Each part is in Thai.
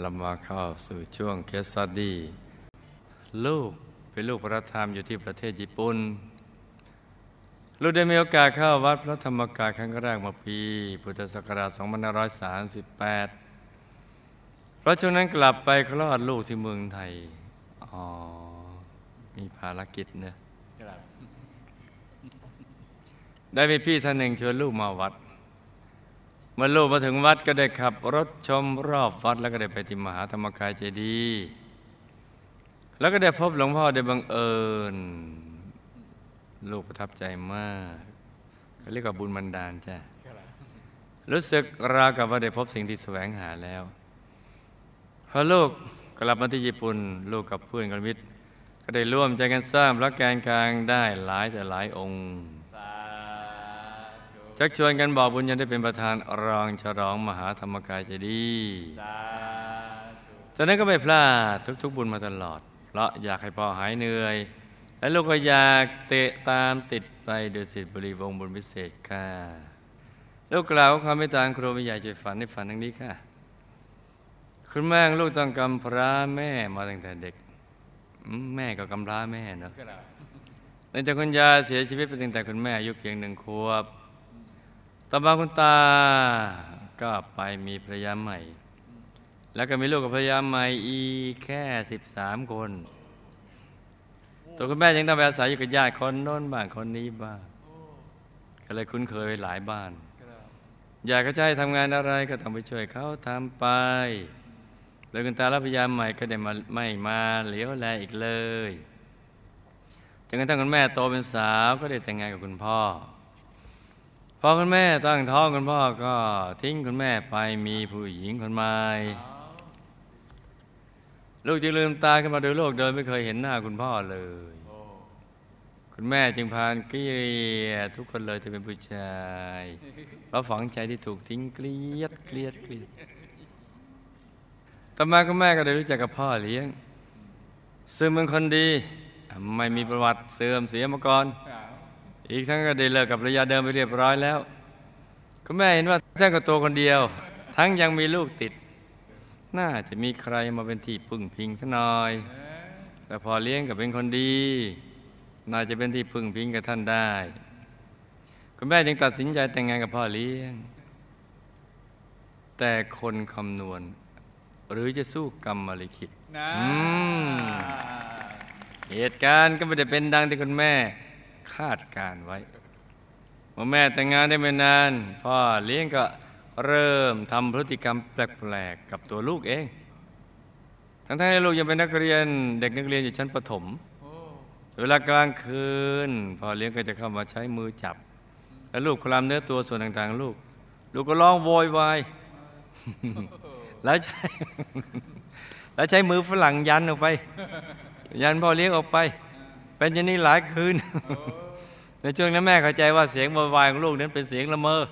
เรามาเข้าสู่ช่วงเคสสตดี้ลูกเป็นลูกพระธรรมอยู่ที่ประเทศญี่ปุ่น ลูกได้มีโอกาสเข้าวัดพระธรรมกายครั้งแรกมาปีพุทธศักราช2538เพราะช่วงนั้นกลับไปคลอดลูกที่เมืองไทย อ๋อ มีภารกิจเนอะได้มีพี่ท่านหนึ่งชวนลูกมาวัดเมื่อลูกมาถึงวัดก็ได้ขับรถชมรอบวัดแล้วก็ได้ไปที่มหาธรรมกายเจดีย์แล้วก็ได้พบหลวงพ่อได้บังเอิญ ลูกประทับใจมากเขาเรียกว่าบุญบันดาลจ้ะรู้สึกราวกับว่าได้พบสิ่งที่แสวงหาแล้วพอลูกกลับมาที่ญี่ปุ่น ลูกกับเพื่อนกันมิตร ก็ได้ร่วมใจกันสร้างพระแกนกลางได้หลายแต่หลายองค์ ชักชวนกันบอกบุญยังได้เป็นประธานรองฉลองมหาธรรมกายเจดีย์จากนั้นก็ไม่พลาดทุก ๆ บุญมาตลอด เพราะอยากให้พ่อหายเหนื่อย และลูกก็อยากเตะตามติดไปโดยสิทธิบริวงศ์บุญพิเศษค่ะลูกกล่าวความไม่ต่างครูไม่ใหญ่ใจฝันในฝันทั้งนี้ค่ะ คุณแม่ลูกต้องกำพร้าแม่มาตั้งแต่เด็กอืมแม่ก็กำพร้าแม่เนาะหลังจากคุณยายเสียชีวิตไปตั้งแต่คุณแม่อายุเพียงหนึ่งขวบ ต่อมาคุณตาก็ไปมีภรรยาใหม่ แล้วก็มีลูกกับภรรยาใหม่อีกแค่สิบสามคน ตัวคุณแม่ยังต้องไปอาศัยอยู่กับญาติคนโน้นบ้างคนนี้บ้างก็เลยคุ้นเคยไปหลายบ้าน อยากก็จะให้ทำงานอะไรก็ต้องไปช่วยเขาทำไปแล้วคุณตาและภรรยาใหม่ก็ได้มาไม่มาเหลียวแลอีกเลยจนกระทั่งคุณแม่โตเป็นสาวก็ได้แต่งงานกับคุณพ่อ พอคุณแม่ตั้งท้องคุณพ่อก็ทิ้งคุณแม่ไปมีผู้หญิงคนใหม่ลูกจึงลืมตาขึ้นมาดูโลกโดยไม่เคยเห็นหน้าคุณพ่อเลย คุณแม่จึงพานเกลียดทุกคนเลยจะเป็นผู้ชายเพราะฝังใจที่ถูกทิ้งเกลียดเกลียดเกลียดต่อมาคุณแม่ก็ได้รู้จักกับพ่อเลี้ยงซึ่งเป็นคนดี ไม่มีประวัติเสื่อมเสียมาก่อน อีกทั้งก็ได้เลิกกับภรรยาเดิมไปเรียบร้อยแล้วคุณแม่เห็นว่าท่านก็ตัวคนเดียว ทั้งยังมีลูกติด น่าจะมีใครมาเป็นที่พึ่งพิงสักหน่อย แต่พอเลี้ยงก็เป็นคนดี น่าจะเป็นที่พึ่งพิงกับท่านได้ คุณแม่จึงตัดสินใจแต่งงานกับพ่อเลี้ยง แต่คนคำนวณ หรือจะสู้กรรมมาลิขิตเหตุการณ์ก็ไม่ได้เป็นดังที่คุณแม่ คาดการไว้เมื่อแม่แต่งงานได้ไม่นาน พ่อเลี้ยงก็เริ่มทำพฤติกรรมแปลกๆกับตัวลูกเอง ทั้งๆที่ลูกยังเป็นนักเรียนเด็กนักเรียนอยู่ชั้นประถมเวลากลางคืนพ่อเลี้ยงก็จะเข้ามาใช้มือจับ แล้วลูกคลำเนื้อตัวส่วนต่าง ๆ ลูก ลูกก็ร้องโวยวายแล้วใช้ แล้วใช้มือฝรั่งยันออกไป ยันพ่อเลี้ยงออกไป เป็นอย่างนี้หลายคืน ในช่วงนั้นแม่เข้าใจว่าเสียงโวยวายของลูกนั้นเป็นเสียงละเมอ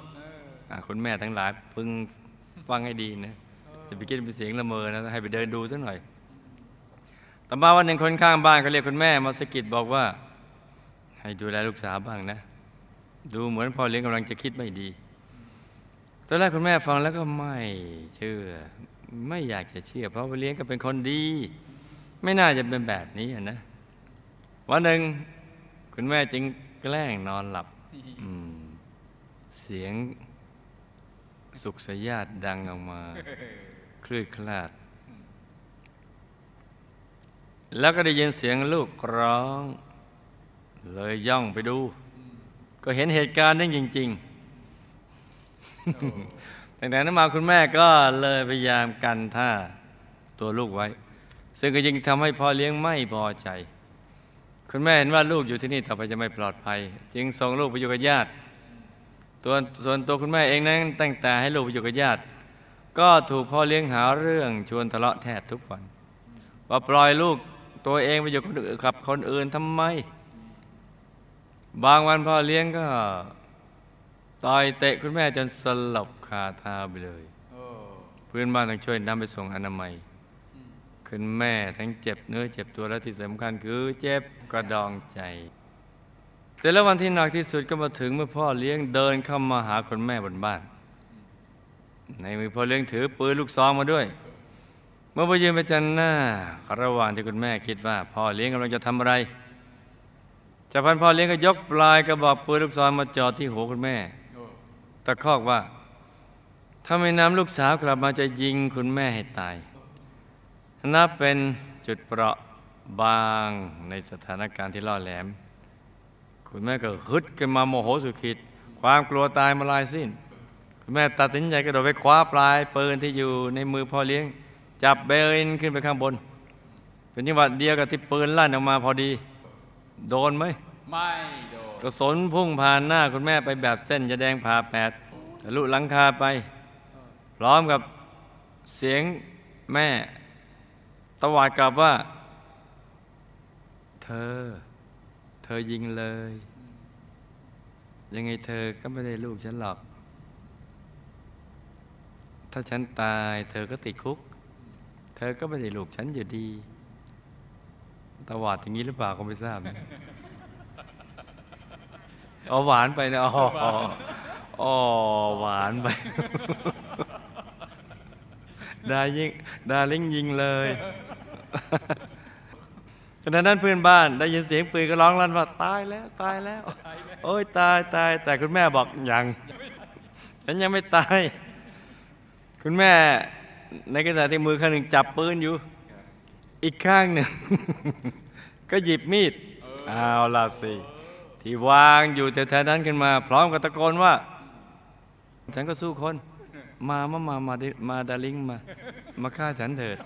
อะคุณแม่ทั้งหลายพึงฟังให้ดีนะจะไปคิดว่าเป็นเสียงละเมอนะให้ไปเดินดูสักหน่อยต่อมาวันหนึ่งคนข้างบ้านก็เรียกคุณแม่มาสะกิดบอกว่า ให้ดูแลลูกสาวบ้างนะ ดูเหมือนพ่อเลี้ยงกำลังจะคิดไม่ดีตอนแรกคุณแม่ฟังแล้วก็ไม่เชื่อ ไม่อยากจะเชื่อ เพราะพ่อเลี้ยงก็เป็นคนดี ไม่น่าจะเป็นแบบนี้อะนะ วันหนึ่งคุณแม่จึงแกล้งนอนหลับอืมเสียงสุขสยาดดังออกมา คลื่นคลาด แล้วก็ได้ยินเสียงลูกร้อง เลยย่องไปดู ก็เห็นเหตุการณ์นั้นจริงๆตั้งแต่นั้นมาคุณแม่ก็เลยพยายามกันท่าตัวลูกไว้ ซึ่งก็ยิ่งทำให้พ่อเลี้ยงไม่พอใจ คุณแม่เห็นว่าลูกอยู่ที่นี่ต่อไปจะไม่ปลอดภัย จึงส่งลูกไปอยู่กับญาติตัวส่วนตัวคุณแม่เองนั้นตั้งแต่ให้ลูกไปอยู่กับญาติ ก็ถูกพ่อเลี้ยงหาเรื่องชวนทะเลาะแทบทุกวัน ว่าปล่อยลูกตัวเองไปอยู่กับคนอื่นกับคนอื่นทำไม บางวันพ่อเลี้ยงก็ต่อยเตะคุณแม่จนสลบคาเท้าไปเลยโอ้เพื่อนบ้านต้องช่วยนำไปส่งอนามัย คุณแม่ทั้งเจ็บเนื้อเจ็บตัวและที่สำคัญคือเจ็บ กระดองใจ แต่แล้ววันที่หนักที่สุดก็มาถึงเมื่อพ่อเลี้ยงเดินเข้ามาหาคุณแม่บนบ้าน ในมือพ่อเลี้ยงถือปืนลูกซองมาด้วย เมื่อไปยืนไปจันหน้าระหว่างที่คุณแม่คิดว่า พ่อเลี้ยงกำลังจะทำอะไรจากพันพ่อเลี้ยงก็ยกปลายกระบอกปืนลูกศรมาจ่อที่หัวคุณแม่ตะคอกว่าถ้าไม่นำลูกสาวกลับมาจะยิงคุณแม่ให้ตายนับเป็นจุดเปราะ บางในสถานการณ์ที่ล่อแหลม คุณแม่ก็ฮึดกันมาโมโหสุดขีดความกลัวตายมาลายสิ้น คุณแม่ตัดสินใจกระโดดไปคว้าปลายปืนที่อยู่ในมือพ่อเลี้ยง จับเบลนขึ้นไปข้างบน เป็นจังหวะเดียวกับที่ปืนลั่นออกมาพอดี โดนไหมไม่โดนกระสนพุ่งผ่านหน้าคุณแม่ไปแบบเส้นจะแดงผ่าแปดทะลุหลังคาไป พร้อมกับเสียงแม่ตวาดกลับว่าเธอ เธอยิงเลย ยังไงเธอก็ไม่ได้ลูกฉันหรอก ถ้าฉันตาย เธอก็ติดคุก เธอก็ไม่ได้ลูกฉันอยู่ดีตวาดอย่างนี้หรือเปล่าก็ไม่ทราบเอาหวานไปนะอ๋ออ๋อหวานไปดายิงดาลิงยิงเลย ณะนั้นเพื่อนบ้านได้ยินเสียงปืนก็ร้องลั่นว่าตายแล้วตายแล้ว โอ้ยตายตายแต่คุณแม่บอกยังฉันยังไม่ตาย คุณแม่ในขณะที่มือข้างหนึ่งจับปืนอยู่ อีกข้างหนึ่งก็หยิบมีดเอาล่ะสิที่วางอยู่แถวๆนั้นขึ้นมา พร้อมกับตะโกนว่า ฉันก็สู้คน มามามามาดิมาดาลิงมา มาฆ่าฉันเถิด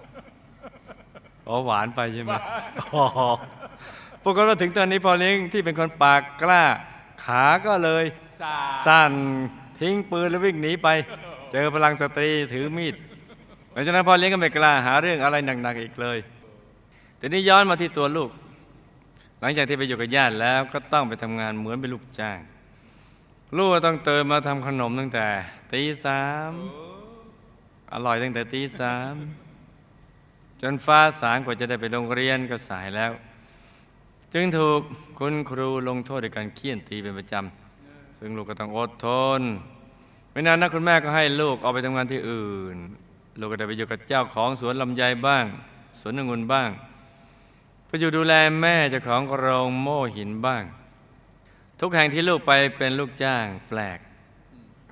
อ๋อหวานไปใช่ไหมอ๋อปรากฏว่าถึงตอนนี้พอเลี้ยงที่เป็นคนปากกล้า ขาก็เลยสาสั่นทิ้งปืนแล้ววิ่งหนีไป เจอพลังสตรีถือมีดหลังจากนั้นพ่อเลี้ยงก็ไม่กล้าหาเรื่องอะไรหนักๆอีกเลยแต่นี้ย้อนมาที่ตัวลูก หลังจากที่ไปอยู่กับญาติแล้วก็ต้องไปทำงานเหมือนเป็นลูกจ้าง ลูกก็ต้องเติมมาทำขนมตั้งแต่ตีสามอร่อยตั้งแต่ตีสาม จนฟ้าสางกว่าจะได้ไปโรงเรียนก็สายแล้ว จึงถูกคุณครูลงโทษด้วยการเคี่ยนตีเป็นประจำ ซึ่งลูกก็ต้องอดทน ไม่นานนะคุณแม่ก็ให้ลูกออกไปทำงานที่อื่น ลูกก็ได้ไปอยู่กับเจ้าของสวนลำไยบ้าง สวนองุ่นบ้าง ไปอยู่ดูแลแม่เจ้าของโรงโม่หินบ้าง ทุกแห่งที่ลูกไปเป็นลูกจ้างแปลก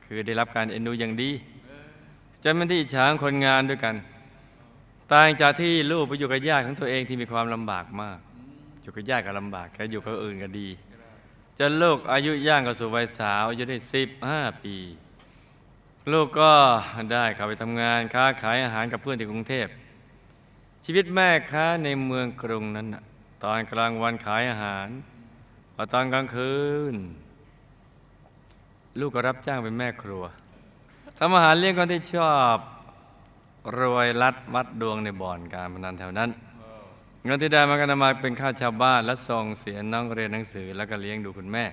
คือได้รับการเอ็นดูอย่างดีจนเป็นที่อิจฉางคนงานด้วยกัน ต่างจากที่ลูกไปอยู่กับญาติของตัวเองที่มีความลำบากมาก อยู่กับญาติก็ลำบากแค่อยู่กับอื่นก็ดีจนลูกอายุย่างเข้าสู่วัยสาวอายุได้สิบห้าปี ลูกก็ได้เข้าไปทำงานค้าขายอาหารกับเพื่อนที่กรุงเทพ ชีวิตแม่ค้าในเมืองกรุงนั้นตอนกลางวันขายอาหารพอตอนกลางคืน ลูกก็รับจ้างเป็นแม่ครัวทำอาหารเลี้ยงคนที่ชอบ รวยรัดวัดดวงในบ่อนการพนันแถวนั้น เงินที่ได้มาก็นำมาเป็นค่าชาวบ้านและส่งเสียน้องเรียนหนังสือแล้วก็เลี้ยงดูคุณแม่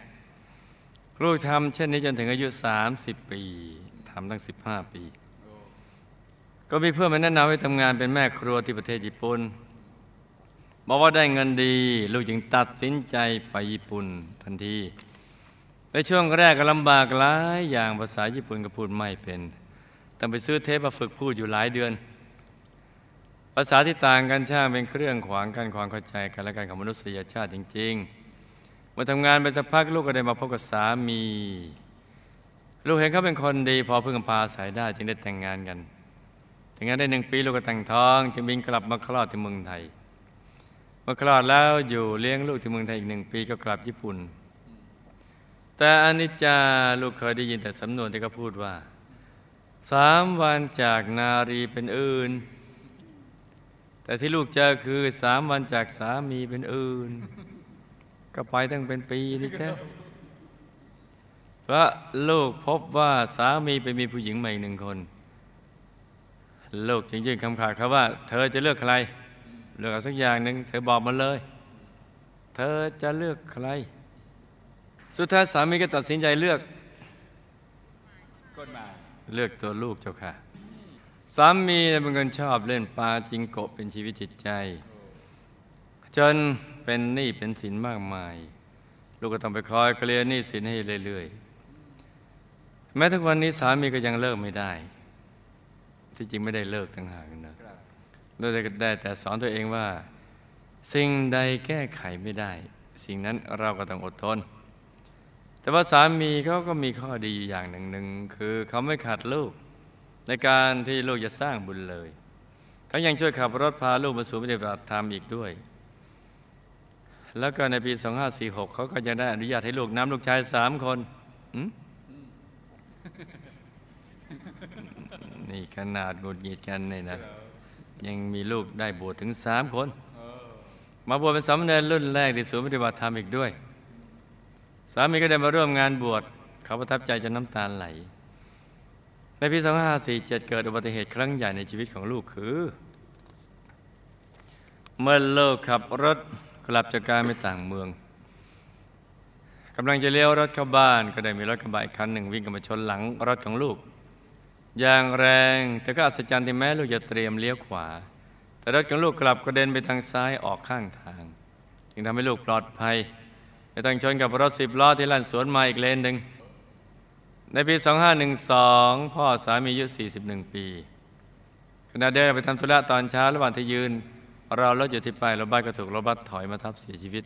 ลูกทำเช่นนี้จนถึงอายุ 30 ปีทำตั้ง 15 ปี ก็มีเพื่อนมาแนะนำให้ทำงานเป็นแม่ครัวที่ประเทศญี่ปุ่นบอกว่าได้เงินดี ลูกจึงตัดสินใจไปญี่ปุ่นทันทีในช่วงแรกก็ลำบากหลายอย่างภาษาญี่ปุ่นก็พูดไม่เป็น ต้องไปซื้อเทปมาฝึกพูดอยู่หลายเดือน ภาษาที่ต่างกันช่างเป็นเครื่องขวางกันความเข้าใจกันและกันของมนุษยชาติจริง ๆมื่อทำงานไปสักพักลูกก็ได้มาพบกับสามี ลูกเห็นเขาเป็นคนดี พอพึ่งพาอาศัยได้จึงได้แต่งงานกันแต่งงานได้หนึ่งปีลูกก็แต่งท้องจึงบินกลับมาคลอดที่เมืองไทยมื่อคลอดแล้วอยู่เลี้ยงลูกที่เมืองไทยอีกหนึ่งปีก็กลับญี่ปุ่น แต่อนิจจาลูกเคยได้ยินแต่สำนวนที่เขาพูดว่า สามวันจากนารีเป็นอื่น แต่ที่ลูกเจอคือสามวันจากสามีเป็นอื่น ก็ไปตั้งเป็นปีนี่ใช่เพราะลูกพบว่าสามีไปมีผู้หญิงใหม่อีกหนึ่งคน ลูกจึงยื่นคำขาดเขาว่า เธอจะเลือกใคร เลือกสักอย่างหนึ่งเธอบอกมาเลย เธอจะเลือกใคร สุดท้ายสามีก็ตัดสินใจเลือกกฎหมาย เลือกตัวลูกเจ้าค่ะ สามีเป็นคนชอบเล่นปลาจิงโกะเป็นชีวิตจิตใจ จนเป็นหนี้เป็นสินมากมาย ลูกก็ต้องไปคอยเคลียร์หนี้สินให้เรื่อยๆ แม้ทุกวันนี้สามีก็ยังเลิกไม่ได้ ที่จริงไม่ได้เลิกต่างหากนะโดยได้แต่สอนตัวเองว่า สิ่งใดแก้ไขไม่ได้ สิ่งนั้นเราก็ต้องอดทน แต่ว่าสามีเขาก็มีข้อดีอยู่อย่างหนึ่งหนึ่งคือเขาไม่ขาดลูก ในการที่ลูกจะสร้างบุญเลยเขายังช่วยขับรถพาลูกมาสู่ปฏิบัติธรรมอีกด้วย แล้วก็ในปี 2546 เขาก็ยังได้อนุญาตให้ลูกน้ำลูกชายสามคนนี่ขนาดหงุดหงิดกันเนี่ยนะ ยังมีลูกได้บวชถึงสามคน มาบวชเป็นสามเณรรุ่นแรกที่ศูนย์ปฏิบัติธรรมอีกด้วยามีก็ได้มาร่วมงานบวชเขาประทับใจจนน้ำตาไหล ในปี 2547 เกิดอุบัติเหตุครั้งใหญ่ในชีวิตของลูกคือ เมื่อลูกขับรถกลับจากการไปต่างเมืองกำลังจะเลี้ยวรถเข้าบ้าน ก็ได้มีรถกระบะอีกคันหนึ่งวิ่งกันมาชนหลังรถของลูก อย่างแรงแต่ก็อัศจรรย์ที่แม้ลูกจะเตรียมเลี้ยวขวา แต่รถของลูกกลับกระเด็นไปทางซ้ายออกข้างทาง จึงทำให้ลูกปลอดภัย ไม่ต้องชนกับรถสิบล้อที่ลั่นสวนมาอีกเลนหนึ่งในปี 2512 พ่อสามีอายุ 41 ปีขณะเดินไปทำธุระตอนเช้าระหว่างที่ยืน เรารถอยู่ที่ป้ายรถบ้านก็ถูกรถบัสถอยมาทับเสียชีวิต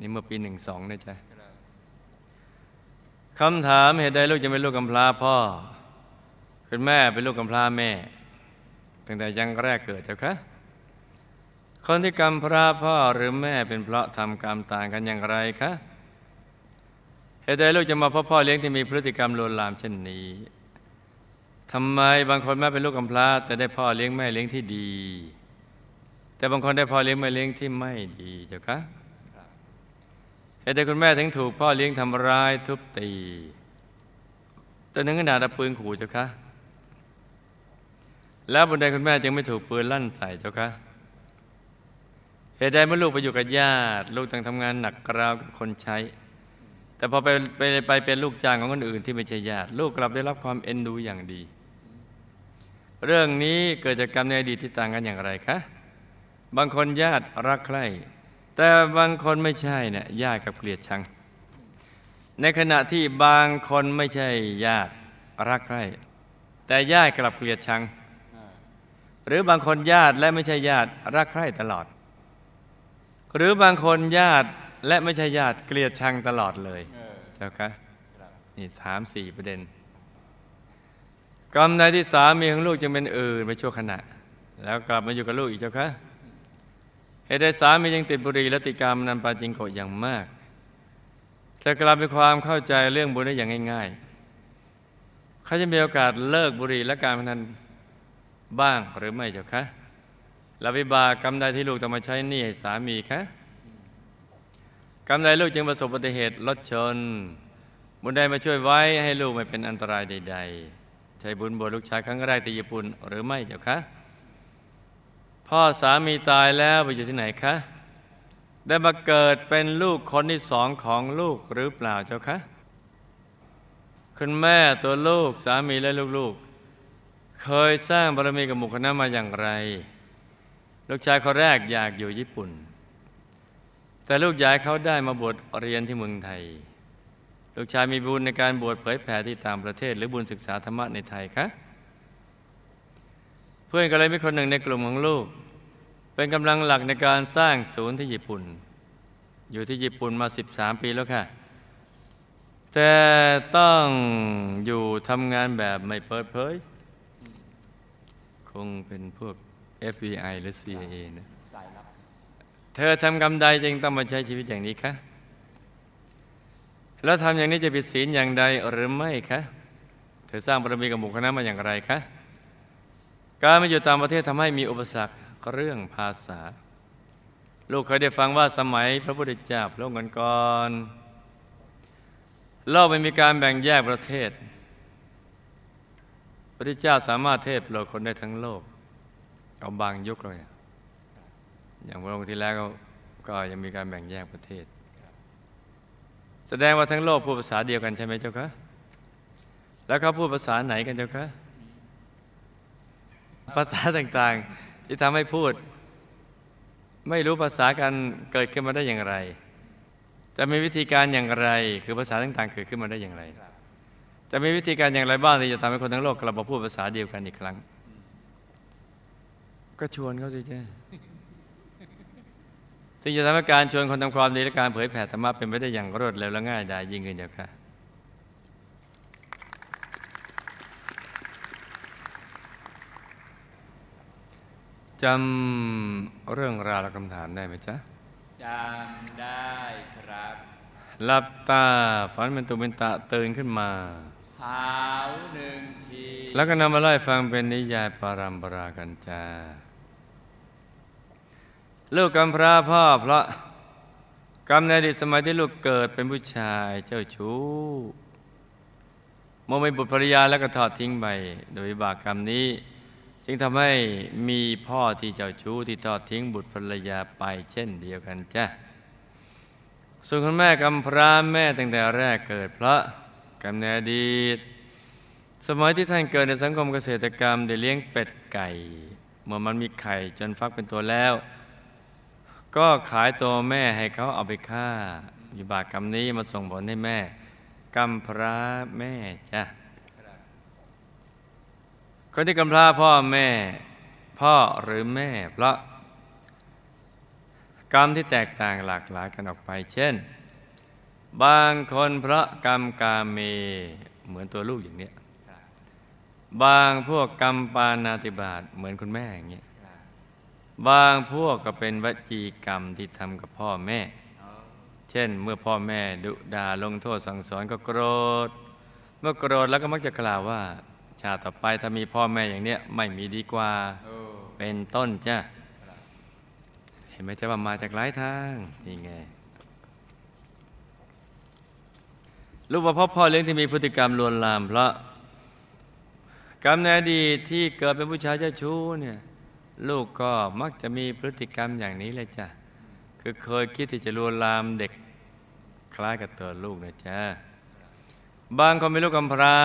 นี่เมื่อปี 12นะจ๊ะคำถามเหตุใดลูกจะเป็นลูกกำพร้าพ่อ คุณแม่เป็นลูกกำพร้าแม่ ตั้งแต่ยังแรกเกิดเจ้าคะ คนที่กำพร้าพ่อหรือแม่เป็นเพราะทำกรรมต่างกันอย่างไรคะเหตุใดลูกจะมาพบพ่อเลี้ยงที่มีพฤติกรรมลวนลามเช่นนี้ทำไมบางคนแม่เป็นลูกกำพร้าแต่ได้พ่อเลี้ยงแม่เลี้ยงที่ดี แต่บางคนได้พ่อเลี้ยงแม่เลี้ยงที่ไม่ดีเจ้าคะเหตุใดคุณแม่ถึงถูกพ่อเลี้ยงทำร้ายทุบตีจนถึงขนาดเอาปืนขู่เจ้าคะแล้วบนใดคุณแม่จึงไม่ถูกปืนลั่นใส่เจ้าคะ เหตุใดเมื่อลูกไปอยู่กับญาติ ลูกต้องทำงานหนักกราวกับคนใช้ แต่พอไปไปไปเป็นลูกจ้างของคนอื่นที่ไม่ใช่ญาติ ลูกกลับได้รับความเอ็นดูอย่างดี เรื่องนี้เกิดจากกรรมในอดีตที่ต่างกันอย่างไรคะบางคนญาติรักใคร่แต่บางคนไม่ใช่เนี่ยญาติกับเกลียดชัง ในขณะที่บางคนไม่ใช่ญาติรักใคร่แต่ญาติกลับเกลียดชัง หรือบางคนญาติและไม่ใช่ญาติรักใคร่ตลอด หรือบางคนญาติและไม่ใช่ญาติเกลียดชังตลอดเลยเออเจ้าคะนี่สามสี่ประเด็น กรรมใดที่สามีของลูกจึงเป็นอื่นไปชั่วขณะ แล้วกลับมาอยู่กับลูกอีกเจ้าคะเหตุใดสามียังติดบุหรี่และติดกรรมนันปาจิงโกะอย่างมากแต่กลับมีความเข้าใจเรื่องบุญได้อย่างง่ายๆเขาจะมีโอกาสเลิกบุหรี่และการพนันบ้างหรือไม่เจ้าคะ และวิบากกรรมใดที่ลูกต้องมาใช้หนี้ให้สามีคะกรรมใดลูกจึงประสบอุบัติเหตุรถชน บุญใดมาช่วยไว้ให้ลูกไม่เป็นอันตรายใด ๆ ใช้บุญบวชลูกชายครั้งแรกที่ญี่ปุ่นหรือไม่เจ้าคะ พ่อสามีตายแล้วไปอยู่ที่ไหนคะ ได้มาเกิดเป็นลูกคนที่สองของลูกหรือเปล่าเจ้าคะคุณแม่ตัวลูกสามีและลูกๆ เคยสร้างบารมีกับหมู่คณะมาอย่างไร ลูกชายคนแรกอยากอยู่ญี่ปุ่น แต่ลูกยายเขาได้มาบวชเรียนที่เมืองไทย ลูกชายมีบุญในการบวชเผยแผ่ที่ต่างประเทศ หรือบุญศึกษาธรรมะในไทยคะเพื่อนก็เลยมีคนหนึ่งในกลุ่มของลูก เป็นกำลังหลักในการสร้างศูนย์ที่ญี่ปุ่น อยู่ที่ญี่ปุ่นมา 13 ปีแล้วค่ะ แต่ต้องอยู่ทำงานแบบไม่เปิดเผย คงเป็นพวก FBI หรือ CIA นะสายลับเธอทำกรรมใดจึงต้องมาใช้ชีวิตอย่างนี้คะ แล้วทำอย่างนี้จะผิดศีลอย่างใดหรือไม่คะ เธอสร้างบารมีกับหมู่คณะมาอย่างไรคะ การมาอยู่ต่างประเทศทำให้มีอุปสรรคเรื่องภาษา ลูกเคยได้ฟังว่าสมัยพระพุทธเจ้าพระองค์ก่อนๆโลกไม่มีการแบ่งแยกประเทศ พระพุทธเจ้าสามารถเทศโปรดคนได้ทั้งโลก เอาบางยุคเลยอะอย่างพระองค์ที่แล้วกก็ยังมีการแบ่งแยกประเทศ แสดงว่าทั้งโลกพูดภาษาเดียวกันใช่ไหมเจ้าคะแล้วเขาพูดภาษาไหนกันเจ้าคะภาษาต่างๆ ที่ทำให้พูด ไม่รู้ภาษากันเกิดขึ้นมาได้อย่างไร จะมีวิธีการอย่างไร คือภาษาต่างๆเกิดขึ้นมาได้อย่างไร จะมีวิธีการอย่างไรบ้างที่จะทำให้คนทั้งโลกกลับมาพูดภาษาเดียวกันอีกครั้ง ก็ชวนเขาสิเจ้สิ่งจะทำให้การชวนคนทำความดีและการเผยแผ่ธรรมะเป็นไปได้อย่างรวดเร็วและง่ายดายยิ่งขึ้นเจ้าค่ะจำเรื่องราวและคำถามได้ไหมจ๊ะจำได้ครับหลับตาฝันเป็นตุเป็นตะตื่นขึ้นมาหาวหนึ่งที แล้วก็นำมาไล่ฟังเป็นนิยายปารัมปรากันจ้า ลูกกำพร้าพ่อเพราะกรรมในอดีตสมัยที่ลูกเกิดเป็นผู้ชายเจ้าชู้เมื่อไม่บุตรภรรยาแล้วก็ทอดทิ้งไปโดยบากกรรมนี้ จึงทำให้มีพ่อที่เจ้าชู้ที่ทอดทิ้งบุตรภรรยาไปเช่นเดียวกันจ้ะส่วนคุณแม่กำพร้าแม่ตั้งแต่แรกเกิดเพราะกรรมในอดีต สมัยที่ท่านเกิดในสังคมเกษตรกรรมได้เลี้ยงเป็ดไก่ เมื่อมันมีไข่จนฟักเป็นตัวแล้ว ก็ขายตัวแม่ให้เขาเอาไปฆ่าวิบากกรรมนี้มาส่งผลให้แม่กำพร้าแม่จ้ะคนที่กำพร้าพ่อแม่ พ่อหรือแม่ เพราะกรรมที่แตกต่างหลากหลายกันออกไป เช่น บางคนเพราะกรรมกาเมเหมือนตัวลูกอย่างเนี้ยบางพวกกรรมปานาติบาตเหมือนคุณแม่อย่างเงี้ย บางพวกก็เป็นวจีกรรมที่ทำกับพ่อแม่ เช่นเมื่อพ่อแม่ดุด่าลงโทษสั่งสอนก็โกรธ เมื่อโกรธแล้วก็มักจะกล่าวว่า ชาติต่อไปถ้ามีพ่อแม่อย่างเนี้ยไม่มีดีกว่า เป็นต้นจ้ะ เห็นไหมจ๊ะว่ามาจากหลายทางนี่ไงลูกว่าพ่อพ่อเลี้ยงที่มีพฤติกรรมลวนลามเพราะกรรมในอดีตที่เกิดเป็นผู้ชายเจ้าชู้เนี่ย ลูกก็มักจะมีพฤติกรรมอย่างนี้เลยจ้ะ คือเคยคิดที่จะลวนลามเด็กคล้ายกับตัวลูกนะจ๊ะบางคนเป็นลูกกำพร้า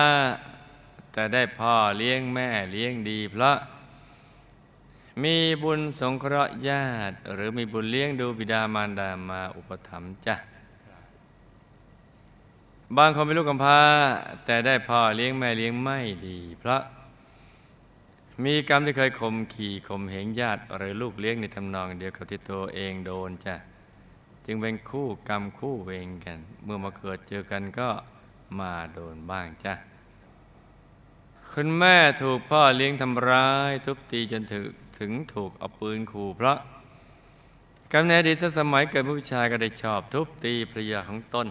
แต่ได้พ่อเลี้ยงแม่เลี้ยงดี เพราะ มีบุญสงเคราะห์ญาติ หรือมีบุญเลี้ยงดูบิดามารดามาอุปถัมภ์จ้ะ บางคนเป็นลูกกำพร้า แต่ได้พ่อเลี้ยงแม่เลี้ยงไม่ดี เพราะ มีกรรมที่เคยข่มขี่ข่มเหงญาติหรือลูกเลี้ยงในทำนองเดียวกับที่ตัวเองโดนจ้ะจึงเป็นคู่กรรมคู่เวรกัน เมื่อมาเกิดเจอกันก็มาโดนบ้างจ้ะคุณแม่ถูกพ่อเลี้ยงทำร้าย ทุบตีจนถึงถึงถูกเอาปืนขู่เพราะกำเนิดอดีตสมัยเกิดผู้ชายก็ได้ชอบทุบตีภรรยาของตน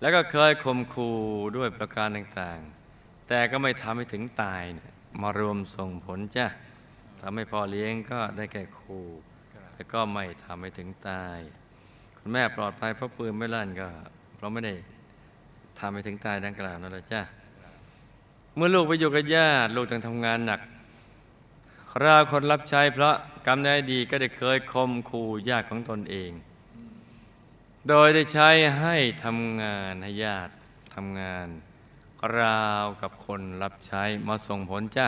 แล้วก็เคยข่มขู่ด้วยประการต่างๆ แต่ก็ไม่ทำให้ถึงตายเนี่ย มารวมส่งผลจ้ะทำให้พ่อเลี้ยงก็ได้แก่ขู่ครับแต่ก็ไม่ทำให้ถึงตาย คุณแม่ปลอดภัยเพราะปืนไม่ลั่นก็ เพราะไม่ได้ทำให้ถึงตายดังกล่าวนั่นแหละจ้ะเมื่อลูกไปอยู่กับญาติลูกต้องทำงานหนักคราวคนรับใช้เพราะกรรมในอดีตก็ได้เคยคมขู่ญาติของตนเอง โดยได้ใช้ให้ทำงานให้ญาติทำงาน ราวกับคนรับใช้มาส่งผลจ้ะ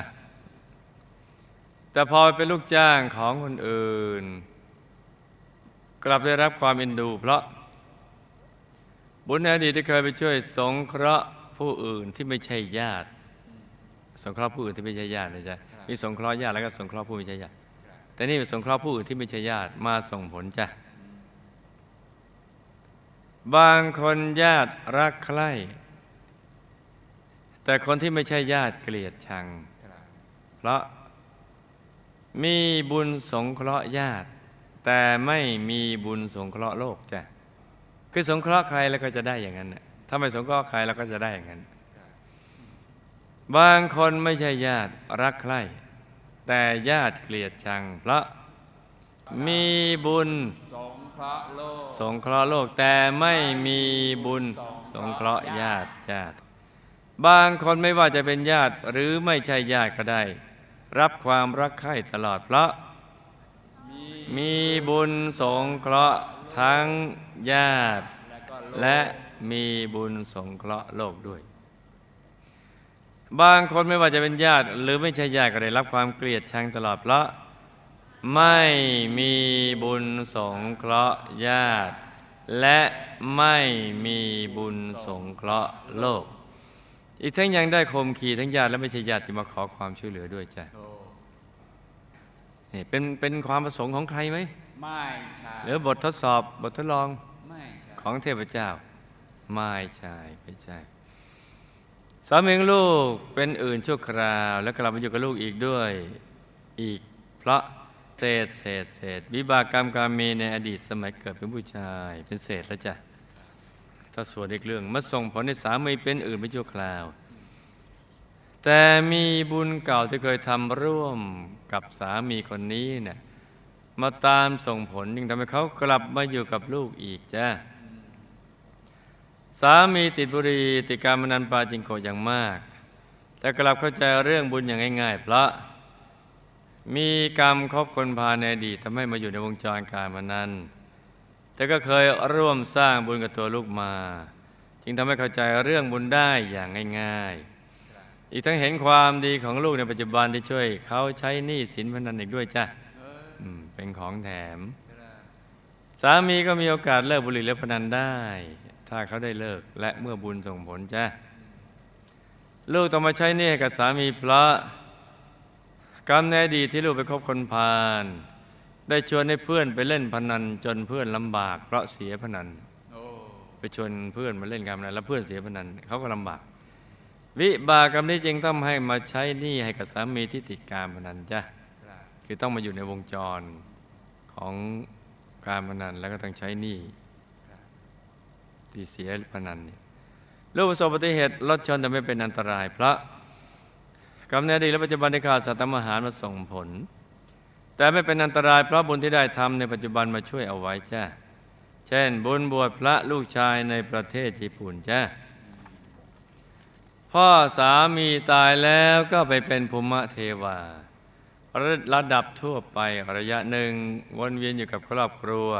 แต่พอเป็นลูกจ้างของคนอื่น กลับได้รับความเอ็นดู เพราะ บุญในอดีตที่เคยไปช่วยสงเคราะห์ผู้อื่นที่ไม่ใช่ญาติ สงเคราะห์ผู้อื่นที่ไม่ใช่ญาตินะจ๊ะครับมีสงเคราะห์ญาติแล้วก็สงเคราะห์ผู้ไม่ใช่ญาติครับแต่นี่เป็นสงเคราะห์ผู้อื่นที่ไม่ใช่ญาติมาส่งผลจ้ะบางคนญาติรักใคร่ แต่คนที่ไม่ใช่ญาติเกลียดชัง เพราะมีบุญสงเคราะห์ญาติ แต่ไม่มีบุญสงเคราะห์โลกจ้ะคือสงเคราะห์ใครแล้วก็จะได้อย่างนั้นถ้าไม่สงเคราะห์ใครเราก็จะได้อย่างนั้น บางคนไม่ใช่ญาติรักใคร่แต่ญาติเกลียดชัง เพราะมีบุญสงเคราะห์โลกสงเคราะห์โลกแต่ไม่มีบุญสงเคราะห์ญาติญาติ บางคนไม่ว่าจะเป็นญาติหรือไม่ใช่ญาติก็ได้ รับความรักใคร่ตลอดเพราะมีบุญสงเคราะห์ทั้งญาติ และมีบุญสงเคราะห์โลกด้วย บางคนไม่ว่าจะเป็นญาติ หรือไม่ใช่ญาติก็ได้รับความเกลียดชังตลอดเพราะไม่มีบุญสงเคราะห์ญาติ และไม่มีบุญสงเคราะห์โลก อีกทั้งยังได้ข่มขีทั้งญาติและไม่ใช่ญาติที่มาขอความช่วยเหลือด้วยจ้ะโอ้นี่เป็นเป็นความประสงค์ของใครไหมไม่ใช่หรือบททดสอบบททดลองไม่ใช่ของเทพเจ้า ไม่ใช่ไม่ใช่สามีของลูกเป็นอื่นชั่วคราว แล้วกลับมาอยู่กับลูกอีกด้วยอีก เพราะเศษเศษเศษวิบากกรรมการมีในอดีตสมัยเกิดเป็นผู้ชาย เป็นเศษแล้วจ้ะ ถ้าส่วนอีกเรื่องมาส่งผลให้สามีเป็นอื่นไม่ชั่วคราว แต่มีบุญเก่าที่เคยทำร่วมกับสามีคนนี้เนี่ยมาตามส่งผลจึงทำให้เขากลับมาอยู่กับลูกอีกจ้ะสามีติดบุรีติดการมนันปาจิงโกอย่างมาก แต่กลับเข้าใจเรื่องบุญอย่างง่าย ๆ เพราะมีกรรมครอบคนพาในอดีตทำให้มาอยู่ในวงจรการมนั้น แต่ก็เคยร่วมสร้างบุญกับตัวลูกมา จึงทำให้เข้าใจเรื่องบุญได้อย่างง่าย ๆ อีกทั้งเห็นความดีของลูกในปัจจุบันที่ช่วยเขาใช้หนี้สินพนันอีกด้วยจ้ะเป็นของแถม สามีก็มีโอกาสเลิกบุหรี่และพนันได้ ถ้าเขาได้เลิกและเมื่อบุญส่งผลจ้ะลูกต้องมาใช้หนี้กับสามีเพราะกรรมในอดีตที่ลูกไปคบคนพาล ได้ชวนให้เพื่อนไปเล่นพนันจนเพื่อนลำบาก เพราะเสียพนันโอ้ไปชวนเพื่อนมาเล่นการพนันแล้วเพื่อนเสียพนันเขาก็ลำบาก วิบากกรรมนี้จึงต้องให้มาใช้หนี้ให้กับสามีที่ติดการพนันจ้ะครับคือต้องมาอยู่ในวงจรของการพนันแล้วก็ต้องใช้หนี้ที่เสียพนันเนี่ยลูกประสบอุบัติเหตุรถชนแต่ไม่เป็นอันตราย เพราะกรรมในอดีตและปัจจุบันในข่าวสัตว์อาหารมาส่งผล แต่ไม่เป็นอันตรายเพราะบุญที่ได้ทำในปัจจุบันมาช่วยเอาไว้จ้าเช่น บุญบวชพระลูกชายในประเทศญี่ปุ่นจ้าพ่อสามีตายแล้วก็ไปเป็นภูมิเทวา ระดับทั่วไประยะหนึ่งวนเวียนอยู่กับครอบครัว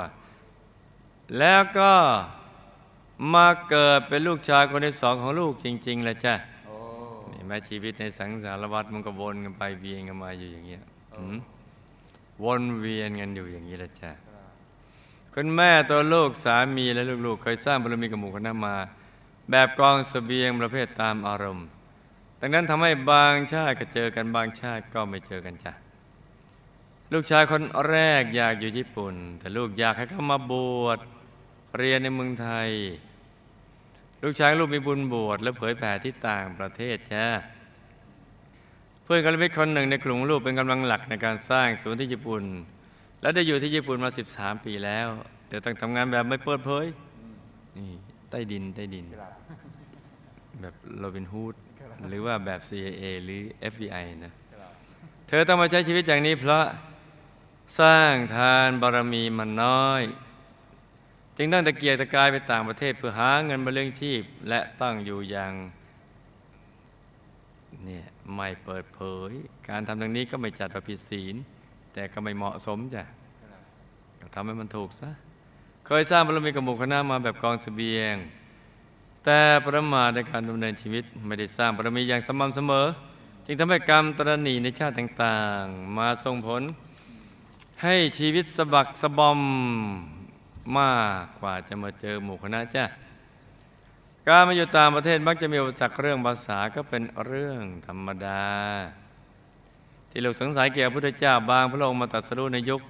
แล้วก็มาเกิดเป็นลูกชายคนที่สองของลูกจริงๆแหละจ้ะโอ้นี่แม้ชีวิตในสังสารวัฏมันก็วนกันไปเวียนกันมาอยู่อย่างเงี้ยโอ้อืม วนเวียนกันอยู่อย่างนี้แหละจ้ะคุณแม่ตัวลูกสามีและลูกๆ เคยสร้างบารมีกับหมู่คณะมา แบบกองเสบียงประเภทตามอารมณ์ ดังนั้นทำให้บางชาติก็เจอกันบางชาติก็ไม่เจอกันจ้ะลูกชายคนแรกอยากอยู่ญี่ปุ่น แต่ลูกอยากให้เขามาบวชเรียนในเมืองไทย ลูกชายลูกมีบุญบวชและเผยแผ่ที่ต่างประเทศจ้า พื่อนกัลยาณมิตรคนหนึ่งในกลุ่มลูกเป็นกำลังหลักในการสร้างศูนย์ที่ญี่ปุ่น และได้อยู่ที่ญี่ปุ่นมา 13 ปีแล้ว แต่ต้องทำงานแบบไม่เปิดเผยนี่ใต้ดินใต้ดิน แบบโรบินฮูดหรือว่าแบบ CIA หรือ FBI นะเธอต้องมาใช้ชีวิตอย่างนี้เพราะสร้างทานบารมีมันน้อย จึงต้องตะเกียกตะกายไปต่างประเทศเพื่อหาเงินมาเลี้ยงชีพ และตั้งอยู่อย่างเนี่ย ไม่เปิดเผย การทำดังนี้ก็ไม่จัดประผิดศีล แต่ก็ไม่เหมาะสมจ้ะก็ทำให้มันถูกซะเคยสร้างบารมีกับหมู่คณะมาแบบกองเสบียง แต่ประมาทในการดำเนินชีวิตไม่ได้สร้างบารมีอย่างสม่ำเสมอ จึงทำให้กรรมตรณีในชาติต่างๆ มาส่งผล ให้ชีวิตสะบักสะบอมมากกว่าจะมาเจอหมู่คณะจ้ะ การมาอยู่ต่างประเทศมักจะมีอุปสรรคเรื่องภาษาก็เป็นเรื่องธรรมดา ที่เราสงสัยเกี่ยวกับพระพุทธเจ้าบางพระองค์มาตรัสรู้ในยุค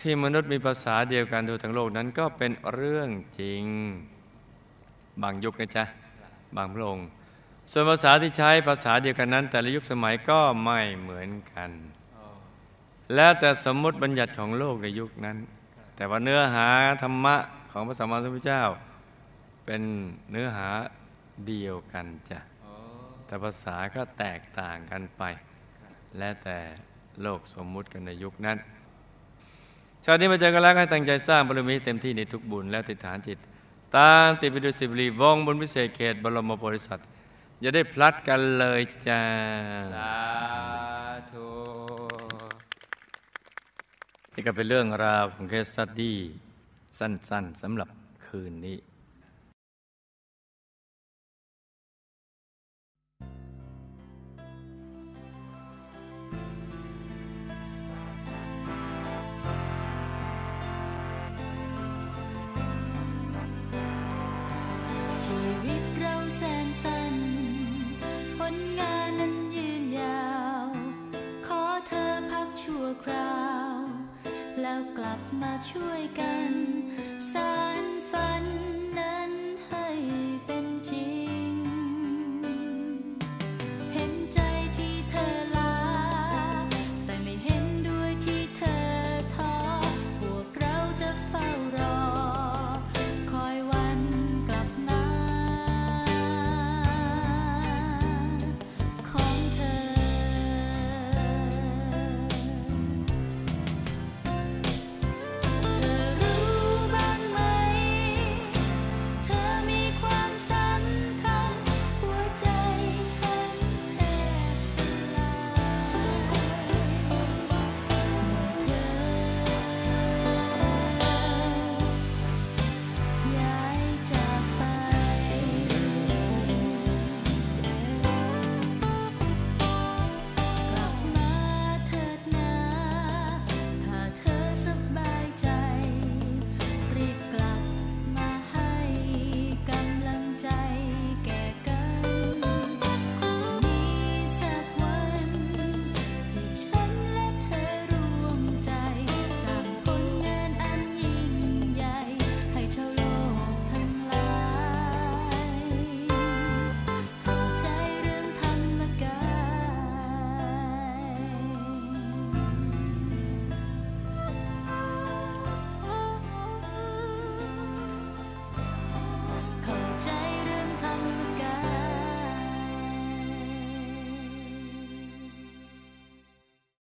ที่มนุษย์มีภาษาเดียวกันทั่วทั้งโลกนั้นก็เป็นเรื่องจริง บางยุคนะจ๊ะบางพระองค์ ส่วนภาษาที่ใช้ภาษาเดียวกันนั้น แต่ละยุคสมัยก็ไม่เหมือนกัน แล้วแต่สมมติบัญญัติของโลกในยุคนั้น แต่ว่าเนื้อหาธรรมะของพระสัมมาสัมพุทธเจ้า เป็นเนื้อหาเดียวกันจ้ะโอ้แต่ภาษาก็แตกต่างกันไป และแต่โลกสมมุติกันในยุคนั้น ชาตินี้มาเจอกันแล้วให้ตั้งใจสร้างบารมีให้เต็มที่ในทุกบุญและติดฐานจิต ตามติดไปดูสิบรีวงบุญพิเศษเขตบรมโพธิสัตว์อย่าได้พลัดกันเลยจ้า สาธุนี่ก็เป็นเรื่องราวของเคสสตดี้สั้นๆสำหรับคืนนี้ คราว แล้วกลับมาช่วยกัน